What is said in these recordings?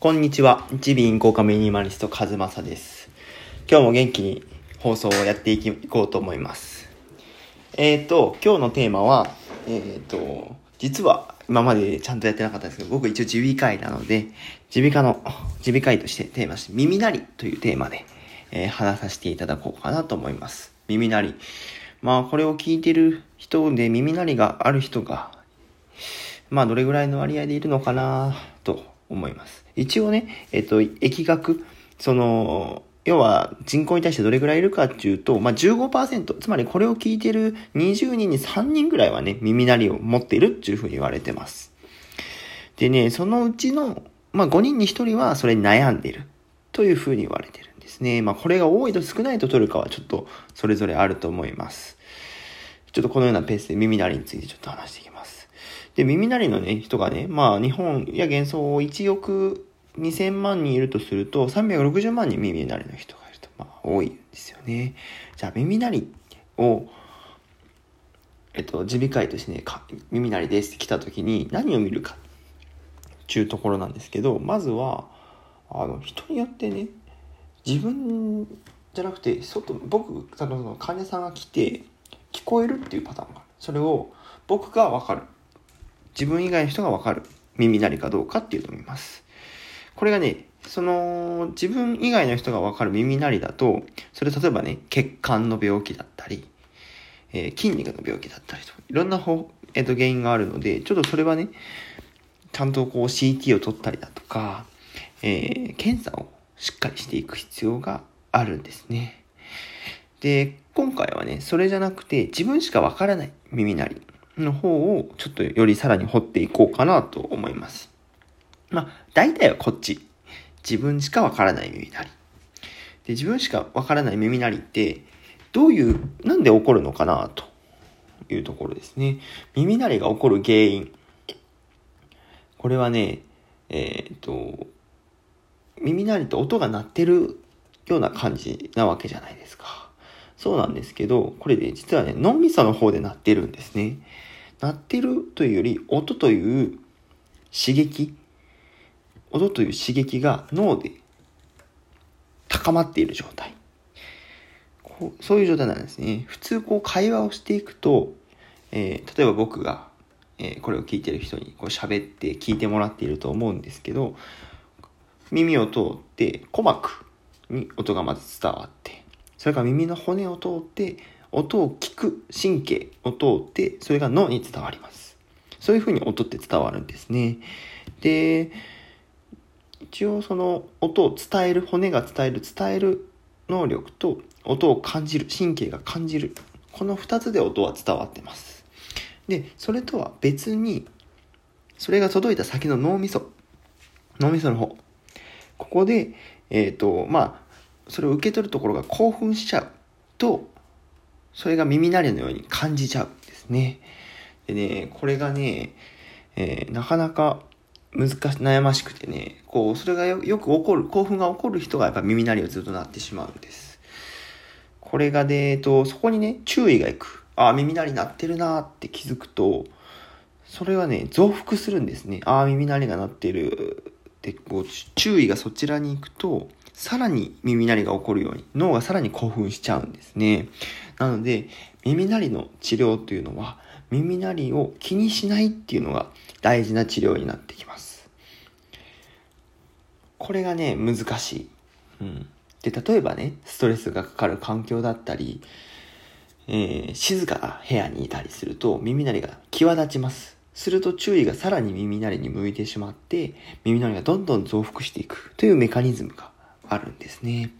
こんにちは。一ビン効果ミニマリストカズマサです。今日も元気に放送をやっていきいこうと思います。えっ、ー、と、今日のテーマは、えっ、ー、と、実は今までちゃんとやってなかったんですけど、僕一応耳鼻科医なので、耳鼻科の、耳鼻科医としてテーマして、耳鳴りというテーマで、えー、話させていただこうかなと思います。耳鳴り。まあ、これを聞いてる人で耳鳴りがある人が、まあ、どれぐらいの割合でいるのかなと思います。一応ね、えっと、疫学、その、要は人口に対してどれぐらいいるかっていうと、まあ、15%、つまりこれを聞いてる20人に3人ぐらいはね、耳鳴りを持っているっていうふうに言われてます。でね、そのうちの、まあ、5人に1人はそれに悩んでいるというふうに言われてるんですね。まあ、これが多いと少ないと取るかはちょっとそれぞれあると思います。ちょっとこのようなペースで耳鳴りについてちょっと話していきます。で、耳鳴りのね、人がね、まあ日本や幻想を1億2000万人いるとすると、360万人耳鳴りの人がいると、まあ多いんですよね。じゃあ耳鳴りを、えっと、耳鼻科医としてね、耳鳴りですって来た時に何を見るかっていうところなんですけど、まずは、あの、人によってね、自分じゃなくて、外、僕、その患者さんが来て、聞こえるっていうパターンがある。それを僕がわかる。自分以外の人がわかる。耳鳴りかどうかっていうのを見ます。これがね、その、自分以外の人がわかる耳鳴りだと、それ例えばね、血管の病気だったり、えー、筋肉の病気だったりと、いろんな方、えっ、ー、と、原因があるので、ちょっとそれはね、ちゃんとこう CT を取ったりだとか、えー、検査をしっかりしていく必要があるんですね。で、今回はね、それじゃなくて、自分しかわからない耳鳴りの方を、ちょっとよりさらに掘っていこうかなと思います。まあ、大体はこっち。自分しかわからない耳鳴り。で、自分しかわからない耳鳴りって、どういう、なんで起こるのかなというところですね。耳鳴りが起こる原因。これはね、えっ、と、耳鳴りと音が鳴ってるような感じなわけじゃないですか。そうなんですけど、これで、実はね、脳みその方で鳴ってるんですね。鳴ってるというより、音という刺激、音という刺激が脳で高まっている状態。こうそういう状態なんですね。普通こう会話をしていくと、えー、例えば僕が、えー、これを聞いてる人にこう喋って聞いてもらっていると思うんですけど、耳を通って鼓膜に音がまず伝わって、それから耳の骨を通って、音を聞く神経を通って、それが脳に伝わります。そういうふうに音って伝わるんですね。で、一応その音を伝える、骨が伝える、伝える能力と音を感じる、神経が感じる。この二つで音は伝わってます。で、それとは別に、それが届いた先の脳みそ、脳みその方。ここで、えっ、ー、と、まあ、それを受け取るところが興奮しちゃうと、それが耳鳴りのように感じちゃうんですね。でね、これがね、えー、なかなか難し、悩ましくてね、こう、それがよく起こる、興奮が起こる人がやっぱ耳鳴りをずっとなってしまうんです。これがで、えっと、そこにね、注意がいく。ああ、耳鳴り鳴ってるなって気づくと、それはね、増幅するんですね。ああ、耳鳴りが鳴ってるって、こう、注意がそちらに行くと、さらに耳鳴りが起こるように、脳がさらに興奮しちゃうんですね。なので、耳鳴りの治療というのは、耳鳴りを気にしないっていうのが大事な治療になってきます。これがね、難しい。うん。で、例えばね、ストレスがかかる環境だったり、えー、静かな部屋にいたりすると耳鳴りが際立ちます。すると注意がさらに耳鳴りに向いてしまって、耳鳴りがどんどん増幅していくというメカニズムがあるんですね。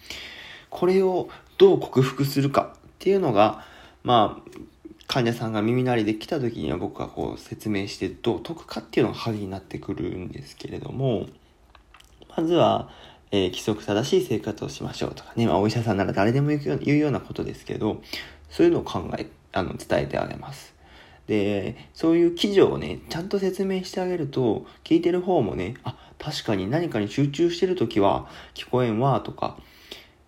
これをどう克服するかっていうのが、まあ、患者さんが耳鳴りで来た時には僕がこう説明してどう解くかっていうのが鍵になってくるんですけれども、まずは、えー、規則正しい生活をしましょうとかね、まあ、お医者さんなら誰でも言うようなことですけど、そういうのを考え、あの、伝えてあげます。で、そういう記事をね、ちゃんと説明してあげると、聞いてる方もね、あ、確かに何かに集中してるときは聞こえんわとか、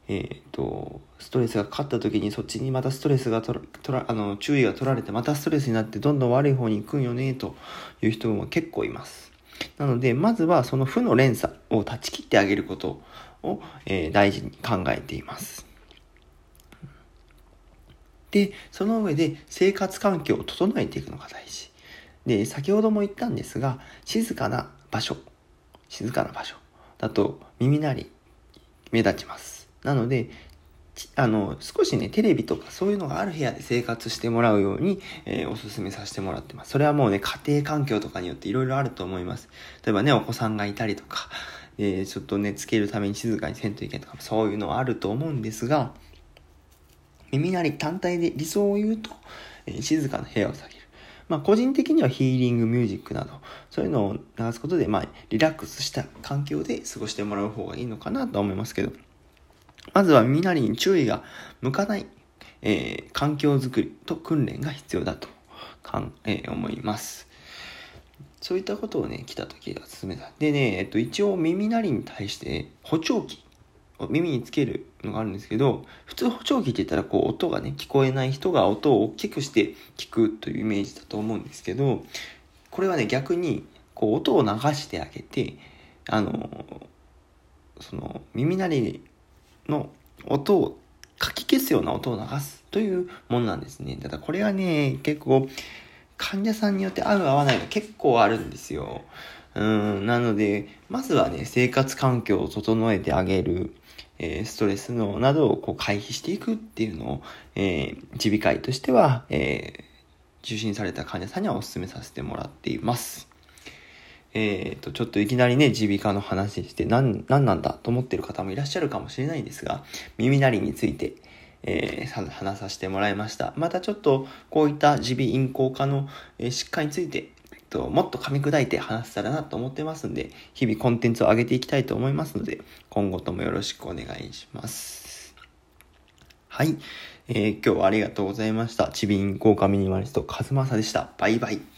えっ、ー、と、ストレスがかかった時にそっちにまたストレスがとら、とらあの、注意が取られてまたストレスになってどんどん悪い方に行くんよね、という人も結構います。なので、まずはその負の連鎖を断ち切ってあげることを、えー、大事に考えています。で、その上で生活環境を整えていくのが大事。で、先ほども言ったんですが、静かな場所、静かな場所だと耳鳴り目立ちます。なので、あの、少しね、テレビとかそういうのがある部屋で生活してもらうように、えー、お勧めさせてもらってます。それはもうね、家庭環境とかによっていろいろあると思います。例えばね、お子さんがいたりとか、えー、ちょっとね、つけるために静かにせんといけとか、そういうのはあると思うんですが、耳鳴り単体で理想を言うと、えー、静かな部屋を下げる。まあ、個人的にはヒーリングミュージックなど、そういうのを流すことで、まあ、リラックスした環境で過ごしてもらう方がいいのかなと思いますけど、まずは耳鳴りに注意が向かない、えー、環境づくりと訓練が必要だとかん、えー、思います。そういったことをね、来た時が進めた。でね、えっと、一応耳鳴りに対して補聴器耳につけるのがあるんですけど、普通補聴器って言ったらこう音がね、聞こえない人が音を大きくして聞くというイメージだと思うんですけど、これはね、逆にこう音を流してあげて、あの、その耳鳴りの音をかき消すような音を流すというものなんですね。ただこれはね、結構患者さんによって合う合わないが結構あるんですよ。うん、なので、まずはね、生活環境を整えてあげる。えストレスのなどをこう回避していくっていうのを、え耳鼻科医としては、え受診された患者さんにはお勧めさせてもらっています。えっ、ー、と、ちょっといきなりね、耳鼻科の話して、何、何なんだと思ってる方もいらっしゃるかもしれないんですが、耳鳴りについて、えー、話させてもらいました。またちょっと、こういった耳鼻咽喉科の、えー、疾患について、と、もっと噛み砕いて話せたらなと思ってますんで、日々コンテンツを上げていきたいと思いますので、今後ともよろしくお願いします。はい。えー、今日はありがとうございました。ちびん豪華ミニマリスト、カズマサでした。バイバイ。